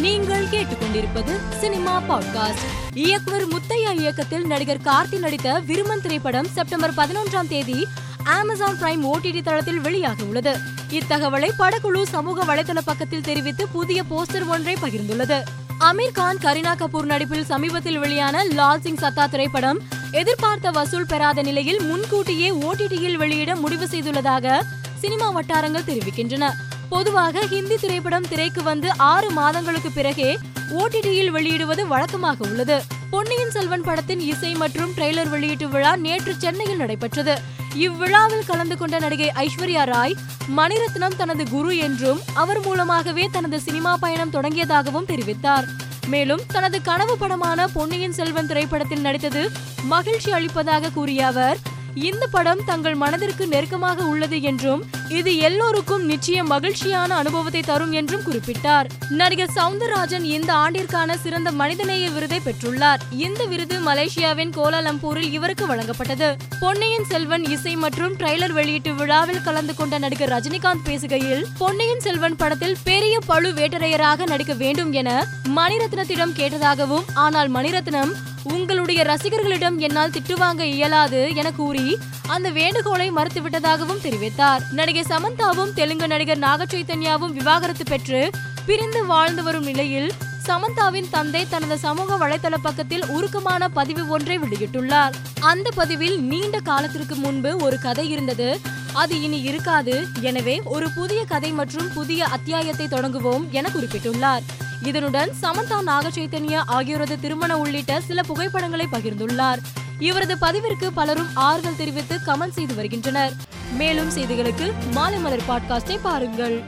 நீங்கள் கேட்டுக்கொண்டிருப்பது cinema podcast. இயக்குனர் முத்தையா இயக்கத்தில் நடிகர் கார்த்தி நடித்த விருமன் திரைப்படம் செப்டம்பர் பதினொன்றாம் தேதி அமேசான் பிரைம் ஓடிடி தளத்தில் வெளியாக உள்ளது இத்தகவலை படக்குழு சமூக வலைதள பக்கத்தில் தெரிவித்து புதிய போஸ்டர் ஒன்றை பகிர்ந்துள்ளது. அமீர் கான் கரீனா கபூர் நடிப்பில் சமீபத்தில் வெளியான லால் சிங் சத்தா திரைப்படம் எதிர்பார்த்த வசூல் பெறாத நிலையில் முன்கூட்டியே ஓடிடியில் வெளியிட முடிவு செய்துள்ளதாக சினிமா வட்டாரங்கள் தெரிவிக்கின்றன. பொதுவாக ஹிந்தி திரைப்படம் திரைக்கு வந்து ஆறு மாதங்களுக்கு பிறகே ஓடிடியில் வெளியிடுவது வழக்கமாக உள்ளது. பொன்னியின் செல்வன் படத்தின் இசை மற்றும் ட்ரெய்லர் வெளியீட்டு விழா நேற்று சென்னையில் நடைபெற்றது. இவ்விழாவில் கலந்து கொண்ட நடிகை ஐஸ்வர்யா ராய் மணிரத்னம் தனது குரு என்றும் அவர் மூலமாகவே தனது சினிமா பயணம் தொடங்கியதாகவும் தெரிவித்தார். மேலும் தனது கனவு படமான பொன்னியின் செல்வன் திரைப்படத்தில் நடித்தது மகிழ்ச்சி அளிப்பதாக கூறிய அவர் இந்த படம் தங்கள் மனதிற்கு நெருக்கமாக உள்ளது என்றும் இது எல்லோருக்கும் நிச்சயம் மகிழ்ச்சியான அனுபவத்தை தரும் என்றும் குறிப்பிட்டார். நடிகர் சவுந்தரராஜன் இந்த ஆண்டிற்கான சிறந்த மனிதநேய விருதை பெற்றுள்ளார். இந்த விருது மலேசியாவின் கோலாலம்பூரில் இவருக்கு வழங்கப்பட்டது. பொன்னியின் செல்வன் இசை மற்றும் ட்ரெய்லர் வெளியீட்டு விழாவில் கலந்து கொண்ட நடிகர் ரஜினிகாந்த் பேசுகையில் பொன்னியின் செல்வன் படத்தில் பெரிய பழு வேட்டரையராக நடிக்க வேண்டும் என மணிரத்னத்திடம் கேட்டதாகவும் ஆனால் மணிரத்னம் உங்களுடைய ரசிகர்களிடம் என்னால் திட்டு வாங்க இயலாது என கூறி அந்த வேண்டுகோளை மறுத்துவிட்டதாகவும் தெரிவித்தார். நடிகை சமந்தாவும் தெலுங்கு நடிகர் நாக சைத்தன்யாவும் விவாகரத்து பெற்று பிரிந்து வாழ்ந்து வரும் நிலையில் சமந்தாவின் தந்தை தனது சமூக வலைதள பக்கத்தில் உருக்கமான பதிவு ஒன்றை வெளியிட்டுள்ளார். அந்த பதிவில் நீண்ட காலத்திற்கு முன்பு ஒரு கதை இருந்தது. அது இனி இருக்காது. எனவே ஒரு புதிய கதை மற்றும் புதிய அத்தியாயத்தை தொடங்குவோம் என குறிப்பிட்டுள்ளார். இதனுடன் சமந்தா நாக சைத்தன்யா ஆகியோரது திருமண உள்ளிட்ட சில புகைப்படங்களை பகிர்ந்துள்ளார். இவரது பதிவிற்கு பலரும் ஆறுதல் தெரிவித்து கமெண்ட் செய்து வருகின்றனர். மேலும் செய்திகளுக்கு மாலை மலர் பாட்காஸ்டை பாருங்கள்.